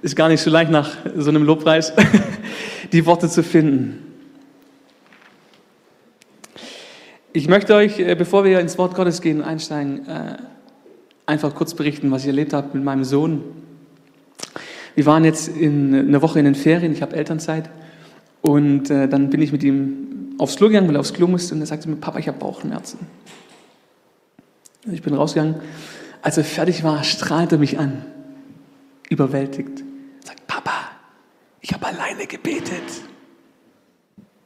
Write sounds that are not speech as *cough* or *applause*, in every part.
Ist gar nicht so leicht nach so einem Lobpreis, *laughs* die Worte zu finden. Ich möchte euch, äh, bevor wir ins Wort Gottes gehen, einsteigen, äh, einfach kurz berichten, was ich erlebt habe mit meinem Sohn. Wir waren jetzt in eine Woche in den Ferien, ich habe Elternzeit und äh, dann bin ich mit ihm aufs Klo gegangen, weil er aufs Klo musste und er sagte mir, Papa, ich habe Bauchschmerzen. Ich bin rausgegangen. Als er fertig war, strahlte er mich an, überwältigt. Ich habe alleine gebetet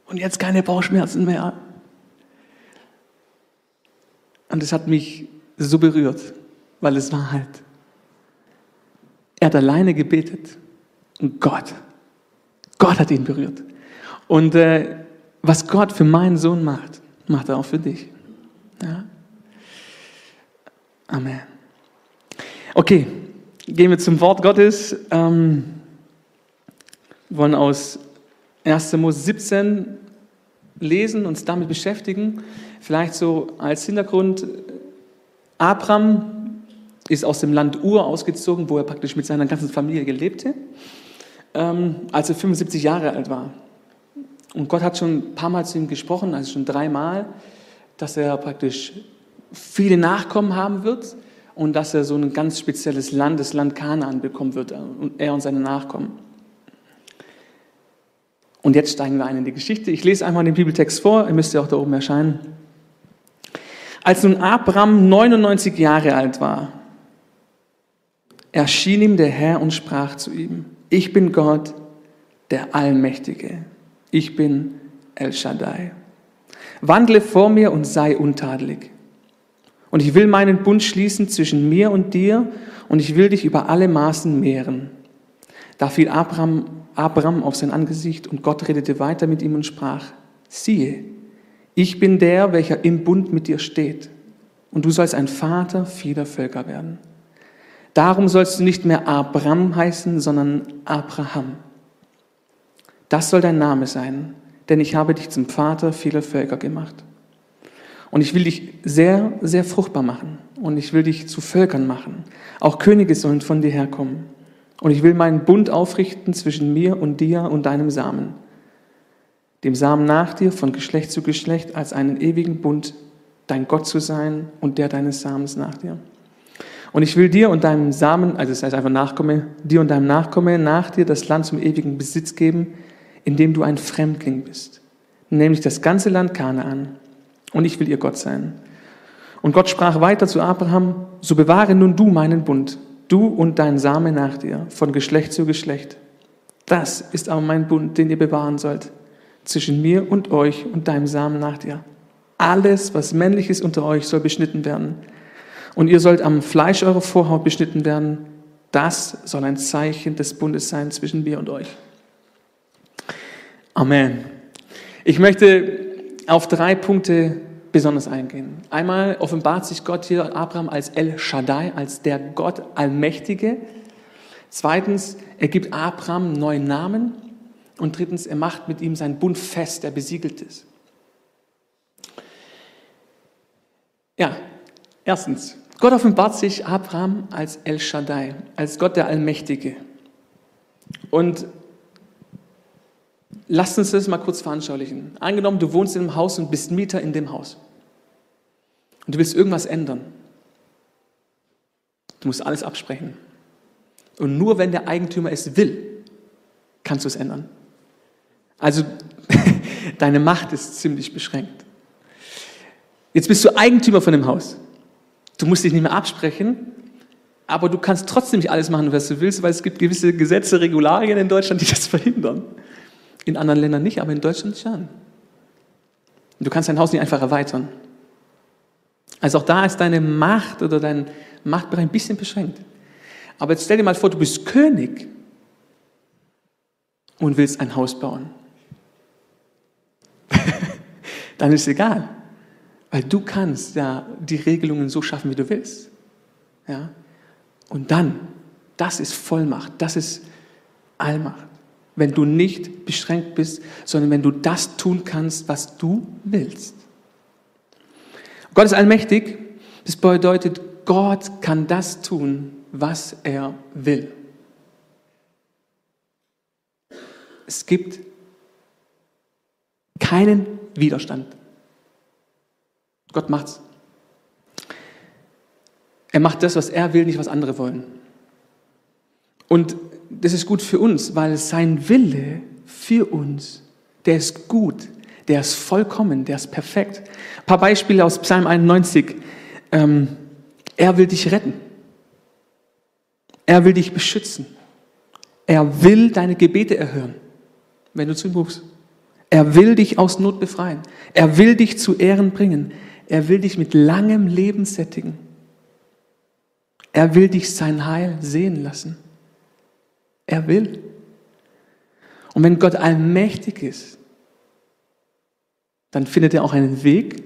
und jetzt keine Bauchschmerzen mehr. Und es hat mich so berührt, weil es war halt. Er hat alleine gebetet und Gott, Gott hat ihn berührt. Und äh, was Gott für meinen Sohn macht, macht er auch für dich. Ja? Amen. Okay, gehen wir zum Wort Gottes. Ähm, wir wollen aus 1. Mose 17 lesen, uns damit beschäftigen. Vielleicht so als Hintergrund, Abraham ist aus dem Land Ur ausgezogen, wo er praktisch mit seiner ganzen Familie lebte, ähm, als er 75 Jahre alt war. Und Gott hat schon ein paar Mal zu ihm gesprochen, also schon dreimal, dass er praktisch viele Nachkommen haben wird und dass er so ein ganz spezielles Land, das Land Kanaan bekommen wird, und er und seine Nachkommen. Und jetzt steigen wir ein in die Geschichte. Ich lese einmal den Bibeltext vor, er müsste auch da oben erscheinen. Als nun Abraham 99 Jahre alt war, erschien ihm der Herr und sprach zu ihm, ich bin Gott, der Allmächtige. Ich bin El Shaddai. Wandle vor mir und sei untadelig. Und ich will meinen Bund schließen zwischen mir und dir und ich will dich über alle Maßen mehren. Da fiel Abraham, Abraham auf sein Angesicht und Gott redete weiter mit ihm und sprach, siehe, ich bin der, welcher im Bund mit dir steht und du sollst ein Vater vieler Völker werden. Darum sollst du nicht mehr Abraham heißen, sondern Abraham. Das soll dein Name sein, denn ich habe dich zum Vater vieler Völker gemacht. Und ich will dich sehr, sehr fruchtbar machen. Und ich will dich zu Völkern machen. Auch Könige sollen von dir herkommen. Und ich will meinen Bund aufrichten zwischen mir und dir und deinem Samen. Dem Samen nach dir von Geschlecht zu Geschlecht als einen ewigen Bund, dein Gott zu sein und der deines Samens nach dir. Und ich will dir und deinem Samen, also das heißt einfach Nachkomme, dir und deinem Nachkomme nach dir das Land zum ewigen Besitz geben, in dem du ein Fremdling bist. Nämlich das ganze Land Kanaan und ich will ihr Gott sein. Und Gott sprach weiter zu Abraham, so bewahre nun du meinen Bund, du und dein Same nach dir, von Geschlecht zu Geschlecht. Das ist aber mein Bund, den ihr bewahren sollt, zwischen mir und euch und deinem Samen nach dir. Alles, was männlich ist unter euch, soll beschnitten werden. Und ihr sollt am Fleisch eurer Vorhaut beschnitten werden. Das soll ein Zeichen des Bundes sein zwischen mir und euch. Amen. Ich möchte auf drei Punkte besonders eingehen. Einmal offenbart sich Gott hier Abraham als El Shaddai, als der Gott Allmächtige. Zweitens, er gibt Abraham neuen Namen. Und drittens, er macht mit ihm seinen Bund fest, der besiegelt ist. Ja, erstens, Gott offenbart sich Abraham als El Shaddai, als Gott der Allmächtige. Und Lasst uns das mal kurz veranschaulichen. Angenommen, du wohnst in einem Haus und bist Mieter in dem Haus. Und du willst irgendwas ändern. Du musst alles absprechen. Und nur wenn der Eigentümer es will, kannst du es ändern. Also *laughs* deine Macht ist ziemlich beschränkt. Jetzt bist du Eigentümer von dem Haus. Du musst dich nicht mehr absprechen, aber du kannst trotzdem nicht alles machen, was du willst, weil es gibt gewisse Gesetze, Regularien in Deutschland, die das verhindern. In anderen Ländern nicht, aber in Deutschland schon. Du kannst dein Haus nicht einfach erweitern. Also auch da ist deine Macht oder dein Machtbereich ein bisschen beschränkt. Aber jetzt stell dir mal vor, du bist König und willst ein Haus bauen. *laughs* Dann ist es egal, weil du kannst ja die Regelungen so schaffen, wie du willst. Ja? Und dann, das ist Vollmacht, das ist Allmacht wenn du nicht beschränkt bist, sondern wenn du das tun kannst, was du willst. Gott ist allmächtig. Das bedeutet, Gott kann das tun, was er will. Es gibt keinen Widerstand. Gott macht's. Er macht das, was er will, nicht was andere wollen. Und das ist gut für uns, weil sein Wille für uns, der ist gut, der ist vollkommen, der ist perfekt. Ein paar Beispiele aus Psalm 91. Ähm, er will dich retten. Er will dich beschützen. Er will deine Gebete erhören, wenn du zu ihm rufst. Er will dich aus Not befreien. Er will dich zu Ehren bringen. Er will dich mit langem Leben sättigen. Er will dich sein Heil sehen lassen. Er will. Und wenn Gott allmächtig ist, dann findet er auch einen Weg,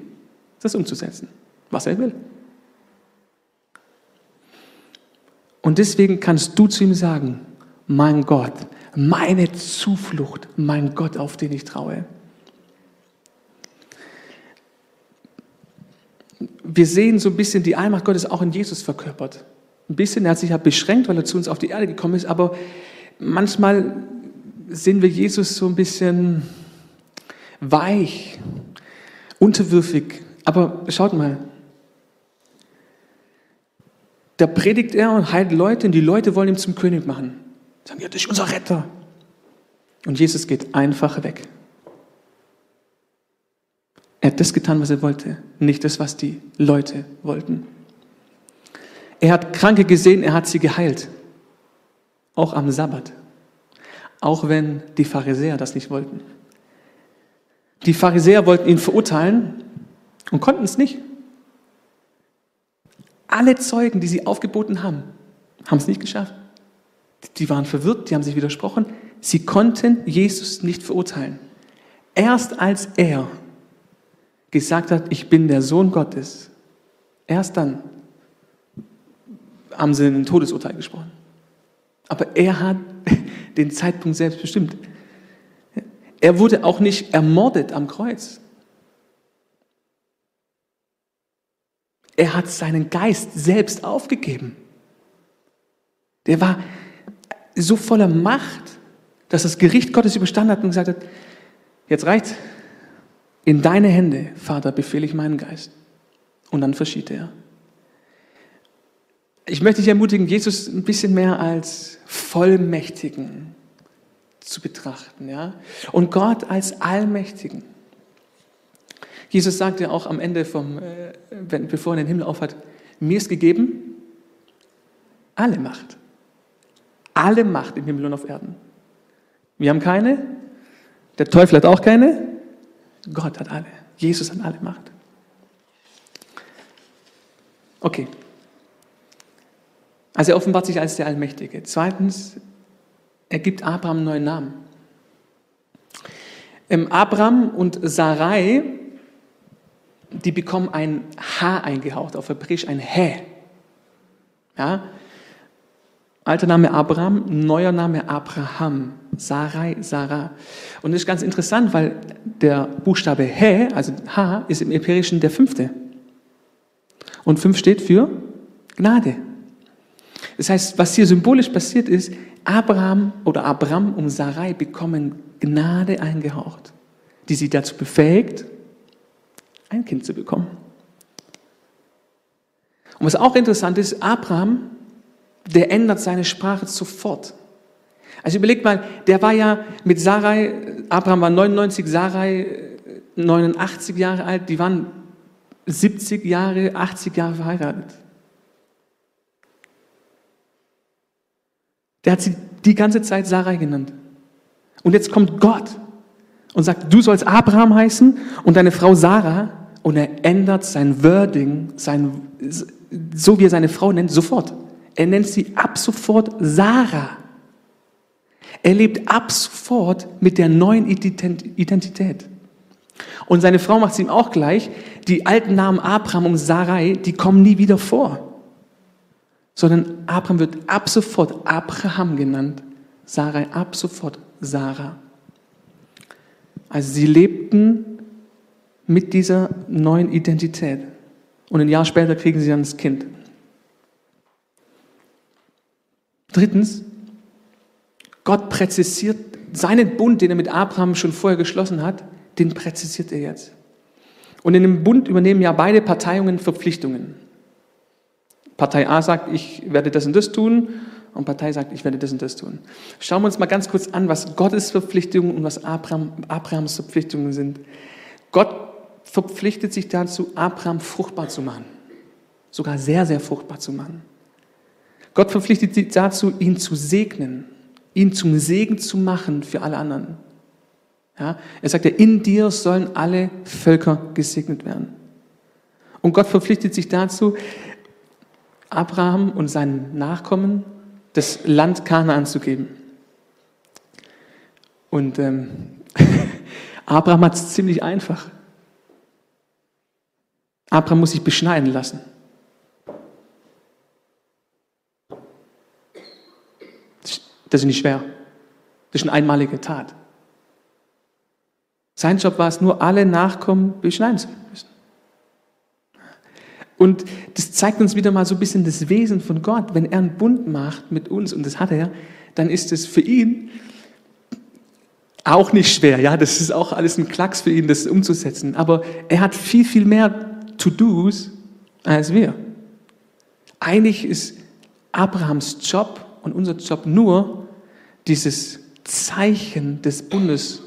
das umzusetzen, was er will. Und deswegen kannst du zu ihm sagen, mein Gott, meine Zuflucht, mein Gott, auf den ich traue. Wir sehen so ein bisschen die Allmacht Gottes auch in Jesus verkörpert. Ein bisschen, er hat sich ja beschränkt, weil er zu uns auf die Erde gekommen ist, aber manchmal sehen wir Jesus so ein bisschen weich, unterwürfig. Aber schaut mal, da predigt er und heilt Leute und die Leute wollen ihn zum König machen. Sagen, ja, das ist unser Retter. Und Jesus geht einfach weg. Er hat das getan, was er wollte, nicht das, was die Leute wollten. Er hat Kranke gesehen, er hat sie geheilt. Auch am Sabbat. Auch wenn die Pharisäer das nicht wollten. Die Pharisäer wollten ihn verurteilen und konnten es nicht. Alle Zeugen, die sie aufgeboten haben, haben es nicht geschafft. Die waren verwirrt, die haben sich widersprochen. Sie konnten Jesus nicht verurteilen. Erst als er gesagt hat, ich bin der Sohn Gottes, erst dann haben sie ein Todesurteil gesprochen. Aber er hat *laughs* den Zeitpunkt selbst bestimmt. Er wurde auch nicht ermordet am Kreuz. Er hat seinen Geist selbst aufgegeben. Der war so voller Macht, dass das Gericht Gottes überstanden hat und gesagt hat, jetzt reicht's. In deine Hände, Vater, befehle ich meinen Geist. Und dann verschied er. Ich möchte dich ermutigen, Jesus ein bisschen mehr als Vollmächtigen zu betrachten, ja? Und Gott als Allmächtigen. Jesus sagt ja auch am Ende vom, äh, bevor er den Himmel aufhat, mir ist gegeben alle Macht. Alle Macht im Himmel und auf Erden. Wir haben keine, der Teufel hat auch keine, Gott hat alle. Jesus hat alle Macht. Okay. Also er offenbart sich als der Allmächtige. Zweitens, er gibt Abraham einen neuen Namen. Ähm, Abraham und Sarai, die bekommen ein H eingehaucht, auf Hebräisch ein Hä. Ja? Alter Name Abraham, neuer Name Abraham, Sarai, Sarah. Und das ist ganz interessant, weil der Buchstabe Hä, also H, ist im Hebräischen der fünfte. Und fünf steht für Gnade. Das heißt, was hier symbolisch passiert ist, Abraham oder Abraham und Sarai bekommen Gnade eingehaucht, die sie dazu befähigt, ein Kind zu bekommen. Und was auch interessant ist, Abraham, der ändert seine Sprache sofort. Also überlegt mal, der war ja mit Sarai, Abraham war 99, Sarai 89 Jahre alt, die waren 70 Jahre, 80 Jahre verheiratet. Der hat sie die ganze Zeit Sarai genannt. Und jetzt kommt Gott und sagt, du sollst Abraham heißen und deine Frau Sarah. Und er ändert sein Wording, sein, so wie er seine Frau nennt, sofort. Er nennt sie ab sofort Sarah. Er lebt ab sofort mit der neuen Identität. Und seine Frau macht es ihm auch gleich. Die alten Namen Abraham und Sarai, die kommen nie wieder vor sondern Abraham wird ab sofort Abraham genannt, Sarai ab sofort Sarah. Also sie lebten mit dieser neuen Identität. Und ein Jahr später kriegen sie dann das Kind. Drittens, Gott präzisiert seinen Bund, den er mit Abraham schon vorher geschlossen hat, den präzisiert er jetzt. Und in dem Bund übernehmen ja beide Parteiungen Verpflichtungen. Partei A sagt, ich werde das und das tun, und Partei sagt, ich werde das und das tun. Schauen wir uns mal ganz kurz an, was Gottes Verpflichtungen und was Abraham, Abrahams Verpflichtungen sind. Gott verpflichtet sich dazu, Abraham fruchtbar zu machen. Sogar sehr, sehr fruchtbar zu machen. Gott verpflichtet sich dazu, ihn zu segnen, ihn zum Segen zu machen für alle anderen. Ja, er sagt ja, in dir sollen alle Völker gesegnet werden. Und Gott verpflichtet sich dazu, Abraham und seinen Nachkommen das Land Kanaan zu geben. Und ähm, *laughs* Abraham hat es ziemlich einfach. Abraham muss sich beschneiden lassen. Das ist nicht schwer. Das ist eine einmalige Tat. Sein Job war es nur, alle Nachkommen beschneiden zu müssen. Und das zeigt uns wieder mal so ein bisschen das Wesen von Gott. Wenn er einen Bund macht mit uns, und das hat er, dann ist es für ihn auch nicht schwer. Ja, das ist auch alles ein Klacks für ihn, das umzusetzen. Aber er hat viel, viel mehr To-Dos als wir. Eigentlich ist Abrahams Job und unser Job nur, dieses Zeichen des Bundes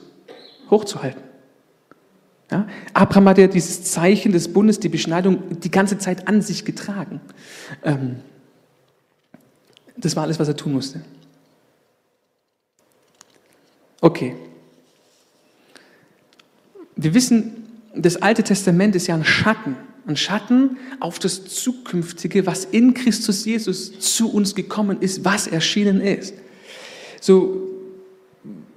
hochzuhalten. Ja? Abraham hat ja dieses Zeichen des Bundes, die Beschneidung, die ganze Zeit an sich getragen. Ähm, das war alles, was er tun musste. Okay. Wir wissen, das Alte Testament ist ja ein Schatten, ein Schatten auf das Zukünftige, was in Christus Jesus zu uns gekommen ist, was erschienen ist. So,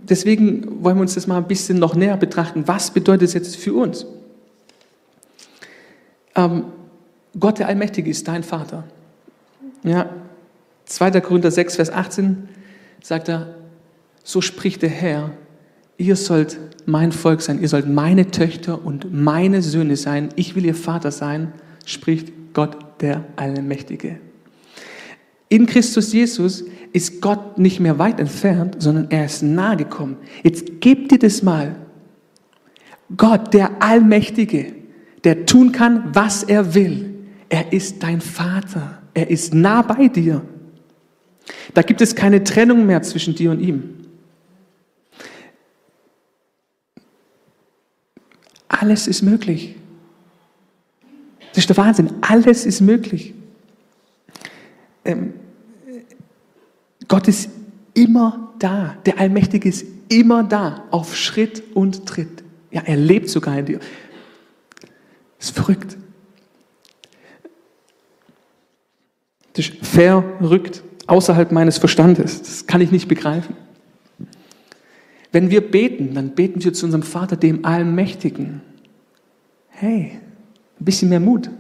deswegen wollen wir uns das mal ein bisschen noch näher betrachten. Was bedeutet es jetzt für uns? Ähm, Gott der Allmächtige ist dein Vater. Ja, 2. Korinther 6, Vers 18 sagt er, so spricht der Herr, ihr sollt mein Volk sein, ihr sollt meine Töchter und meine Söhne sein, ich will ihr Vater sein, spricht Gott der Allmächtige. In Christus Jesus ist Gott nicht mehr weit entfernt, sondern er ist nahe gekommen. Jetzt gebt dir das mal. Gott, der Allmächtige, der tun kann, was er will. Er ist dein Vater. Er ist nah bei dir. Da gibt es keine Trennung mehr zwischen dir und ihm. Alles ist möglich. Das ist der Wahnsinn. Alles ist möglich. Ähm, Gott ist immer da. Der Allmächtige ist immer da, auf Schritt und Tritt. Ja, er lebt sogar in dir. Das ist verrückt. Das ist verrückt, außerhalb meines Verstandes. Das kann ich nicht begreifen. Wenn wir beten, dann beten wir zu unserem Vater, dem Allmächtigen. Hey, ein bisschen mehr Mut.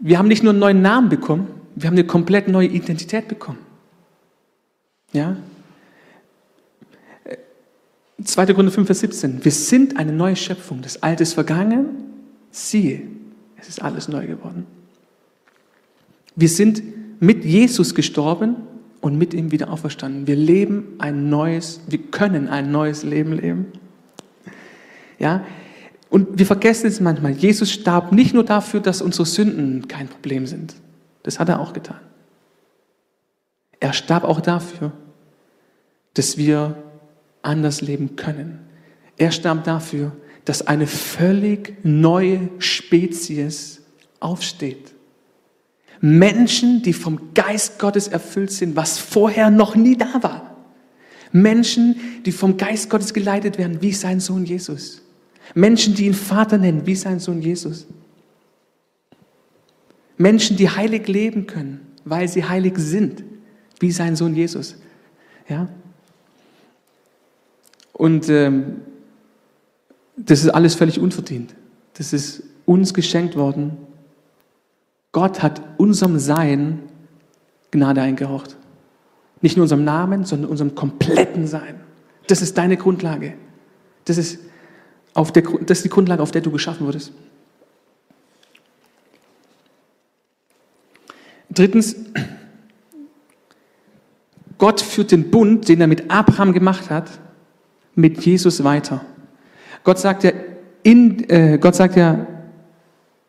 Wir haben nicht nur einen neuen Namen bekommen, wir haben eine komplett neue Identität bekommen. Ja? 2. Korinther 5, Vers 17. Wir sind eine neue Schöpfung. Das Alte ist vergangen. Siehe, es ist alles neu geworden. Wir sind mit Jesus gestorben und mit ihm wieder auferstanden. Wir leben ein neues, wir können ein neues Leben leben. Ja, und wir vergessen es manchmal. Jesus starb nicht nur dafür, dass unsere Sünden kein Problem sind. Das hat er auch getan. Er starb auch dafür, dass wir anders leben können. Er starb dafür, dass eine völlig neue Spezies aufsteht. Menschen, die vom Geist Gottes erfüllt sind, was vorher noch nie da war. Menschen, die vom Geist Gottes geleitet werden, wie sein Sohn Jesus. Menschen, die ihn Vater nennen, wie sein Sohn Jesus. Menschen, die heilig leben können, weil sie heilig sind, wie sein Sohn Jesus. Ja? Und ähm, das ist alles völlig unverdient. Das ist uns geschenkt worden. Gott hat unserem Sein Gnade eingehaucht. Nicht nur unserem Namen, sondern unserem kompletten Sein. Das ist deine Grundlage. Das ist auf der, das ist die Grundlage, auf der du geschaffen wurdest. Drittens, Gott führt den Bund, den er mit Abraham gemacht hat, mit Jesus weiter. Gott sagt ja, in, äh, Gott sagt ja,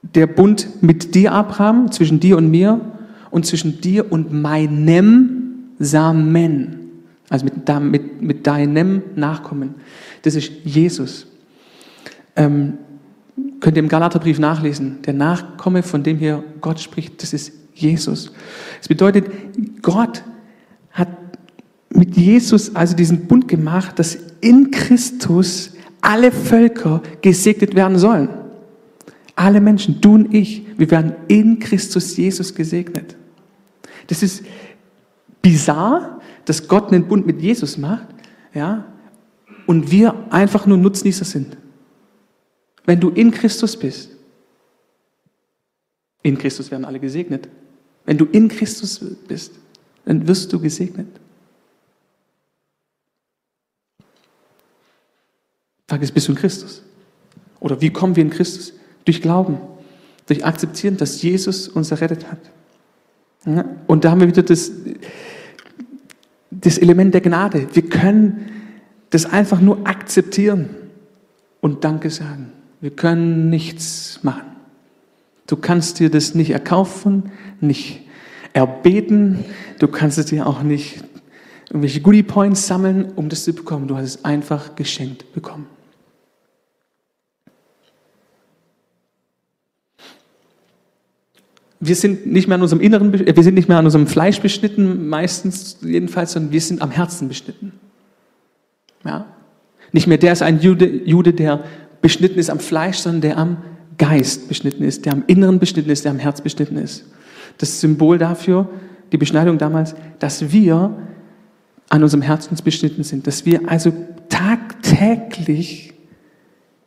der Bund mit dir, Abraham, zwischen dir und mir und zwischen dir und meinem Samen, also mit, mit, mit deinem Nachkommen. Das ist Jesus. Ähm, könnt ihr im Galaterbrief nachlesen. Der Nachkomme, von dem hier Gott spricht, das ist Jesus. Das bedeutet, Gott hat mit Jesus also diesen Bund gemacht, dass in Christus alle Völker gesegnet werden sollen. Alle Menschen, du und ich, wir werden in Christus Jesus gesegnet. Das ist bizarr, dass Gott einen Bund mit Jesus macht, ja, und wir einfach nur Nutznießer sind. Wenn du in Christus bist, in Christus werden alle gesegnet. Wenn du in Christus bist, dann wirst du gesegnet. Frage ist, bist du in Christus? Oder wie kommen wir in Christus? Durch Glauben, durch Akzeptieren, dass Jesus uns errettet hat. Und da haben wir wieder das, das Element der Gnade. Wir können das einfach nur akzeptieren und Danke sagen. Wir können nichts machen. Du kannst dir das nicht erkaufen, nicht erbeten. Du kannst es dir auch nicht irgendwelche Goodie Points sammeln, um das zu bekommen. Du hast es einfach geschenkt bekommen. wir sind nicht mehr an unserem Inneren, äh, wir sind nicht mehr an unserem Fleisch beschnitten, meistens jedenfalls, sondern wir sind am Herzen beschnitten. Ja? Nicht mehr der ist ein Jude, Jude, der beschnitten ist am Fleisch, sondern der am Geist beschnitten ist, der am Inneren beschnitten ist, der am Herz beschnitten ist. Das Symbol dafür, die Beschneidung damals, dass wir an unserem Herzen beschnitten sind, dass wir also tagtäglich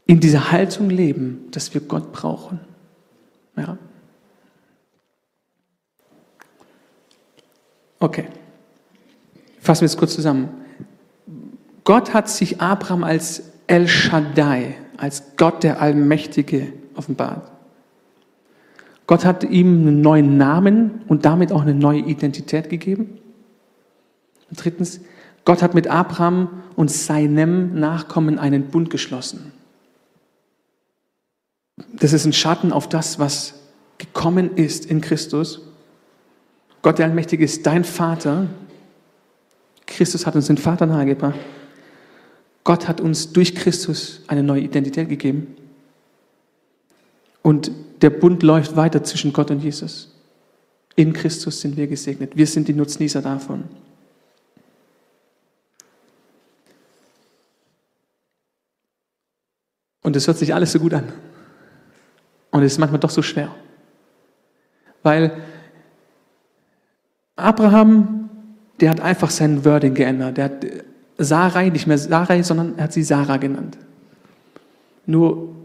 in dieser Haltung leben, dass wir Gott brauchen. Ja. Okay. Fassen wir es kurz zusammen. Gott hat sich Abraham als El Shaddai, als Gott der Allmächtige offenbart. Gott hat ihm einen neuen Namen und damit auch eine neue Identität gegeben. Und drittens, Gott hat mit Abraham und seinem Nachkommen einen Bund geschlossen. Das ist ein Schatten auf das, was gekommen ist in Christus Gott der Allmächtige ist dein Vater. Christus hat uns den Vater nahegebracht. Gott hat uns durch Christus eine neue Identität gegeben. Und der Bund läuft weiter zwischen Gott und Jesus. In Christus sind wir gesegnet. Wir sind die Nutznießer davon. Und es hört sich alles so gut an. Und es ist manchmal doch so schwer. Weil Abraham, der hat einfach sein Wording geändert. Der hat Sarai, nicht mehr Sarai, sondern er hat sie Sarah genannt. Nur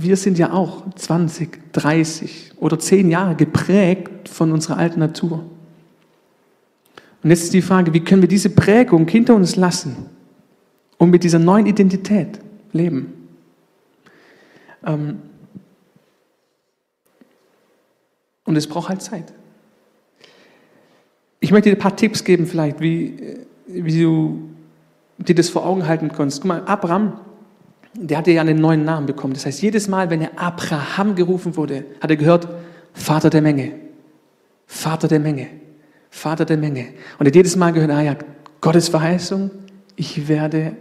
wir sind ja auch 20, 30 oder 10 Jahre geprägt von unserer alten Natur. Und jetzt ist die Frage, wie können wir diese Prägung hinter uns lassen und mit dieser neuen Identität leben? Ähm und es braucht halt Zeit. Ich möchte dir ein paar Tipps geben, vielleicht, wie, wie du dir das vor Augen halten kannst. Guck mal, Abraham, der hatte ja einen neuen Namen bekommen. Das heißt, jedes Mal, wenn er Abraham gerufen wurde, hat er gehört, Vater der Menge, Vater der Menge, Vater der Menge. Und er hat jedes Mal gehört, ah ja, Gottes Verheißung, ich werde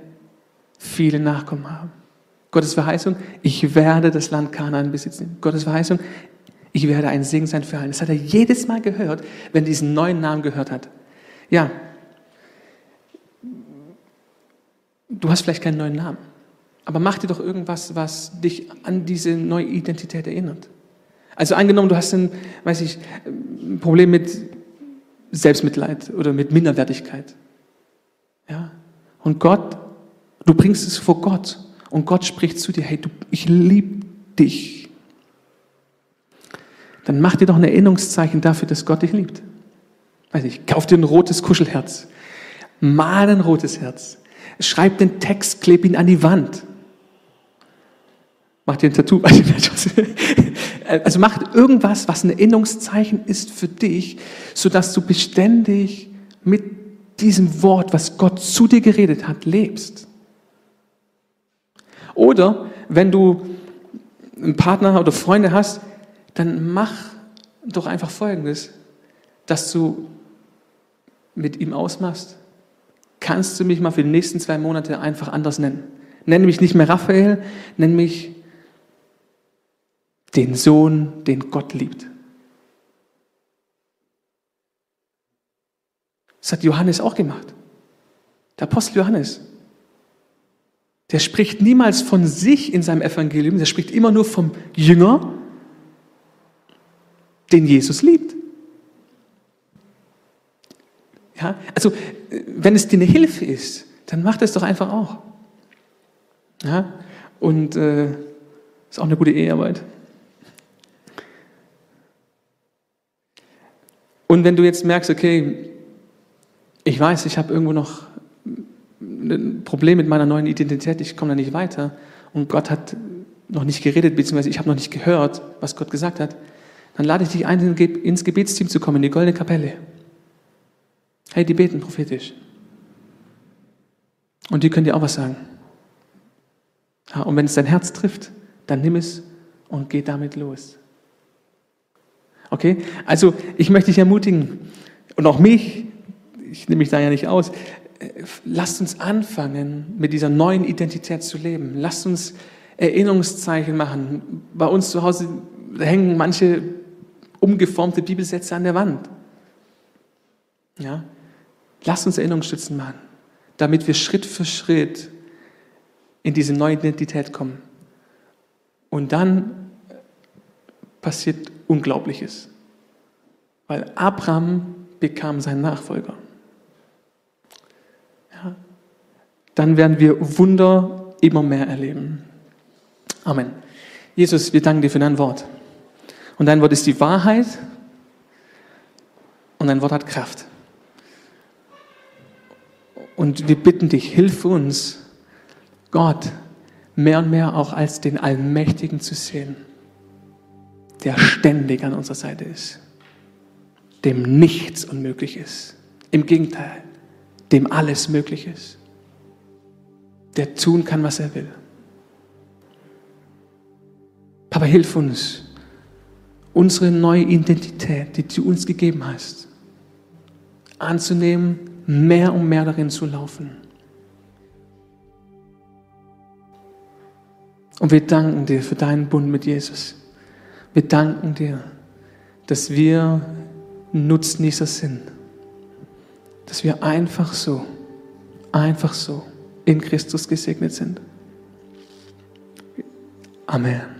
viele Nachkommen haben. Gottes Verheißung, ich werde das Land Kanaan besitzen. Gottes Verheißung, ich werde ein Segen sein für allen. Das hat er jedes Mal gehört, wenn er diesen neuen Namen gehört hat. Ja, du hast vielleicht keinen neuen Namen, aber mach dir doch irgendwas, was dich an diese neue Identität erinnert. Also angenommen, du hast ein, weiß ich, ein Problem mit Selbstmitleid oder mit Minderwertigkeit. Ja? Und Gott, du bringst es vor Gott und Gott spricht zu dir, hey, du, ich liebe dich dann mach dir doch ein Erinnerungszeichen dafür, dass Gott dich liebt. Weiß nicht, kauf dir ein rotes Kuschelherz. Mal ein rotes Herz. Schreib den Text, kleb ihn an die Wand. Mach dir ein Tattoo. *laughs* Also mach irgendwas, was ein Erinnerungszeichen ist für dich, sodass du beständig mit diesem Wort, was Gott zu dir geredet hat, lebst. Oder wenn du einen Partner oder Freunde hast, dann mach doch einfach Folgendes, dass du mit ihm ausmachst. Kannst du mich mal für die nächsten zwei Monate einfach anders nennen? Nenn mich nicht mehr Raphael, nenn mich den Sohn, den Gott liebt. Das hat Johannes auch gemacht. Der Apostel Johannes. Der spricht niemals von sich in seinem Evangelium, der spricht immer nur vom Jünger, den Jesus liebt. Ja, also, wenn es dir eine Hilfe ist, dann mach das doch einfach auch. Ja, und äh, ist auch eine gute Ehearbeit. Und wenn du jetzt merkst, okay, ich weiß, ich habe irgendwo noch ein Problem mit meiner neuen Identität, ich komme da nicht weiter und Gott hat noch nicht geredet, beziehungsweise ich habe noch nicht gehört, was Gott gesagt hat, dann lade ich dich ein, ins Gebetsteam zu kommen, in die Goldene Kapelle. Hey, die beten prophetisch. Und die können dir auch was sagen. Ja, und wenn es dein Herz trifft, dann nimm es und geh damit los. Okay? Also, ich möchte dich ermutigen und auch mich, ich nehme mich da ja nicht aus, lasst uns anfangen, mit dieser neuen Identität zu leben. Lasst uns Erinnerungszeichen machen. Bei uns zu Hause hängen manche umgeformte Bibelsätze an der Wand. Ja? Lasst uns Erinnerungsstützen machen, damit wir Schritt für Schritt in diese neue Identität kommen. Und dann passiert Unglaubliches, weil Abraham bekam seinen Nachfolger. Ja, dann werden wir Wunder immer mehr erleben. Amen. Jesus, wir danken dir für dein Wort. Und dein Wort ist die Wahrheit und dein Wort hat Kraft. Und wir bitten dich, hilf uns, Gott mehr und mehr auch als den Allmächtigen zu sehen, der ständig an unserer Seite ist, dem nichts unmöglich ist. Im Gegenteil, dem alles möglich ist, der tun kann, was er will. Papa, hilf uns, unsere neue Identität, die du uns gegeben hast, anzunehmen, mehr und mehr darin zu laufen. Und wir danken dir für deinen Bund mit Jesus. Wir danken dir, dass wir Nutznießer sind. Dass wir einfach so, einfach so in Christus gesegnet sind. Amen.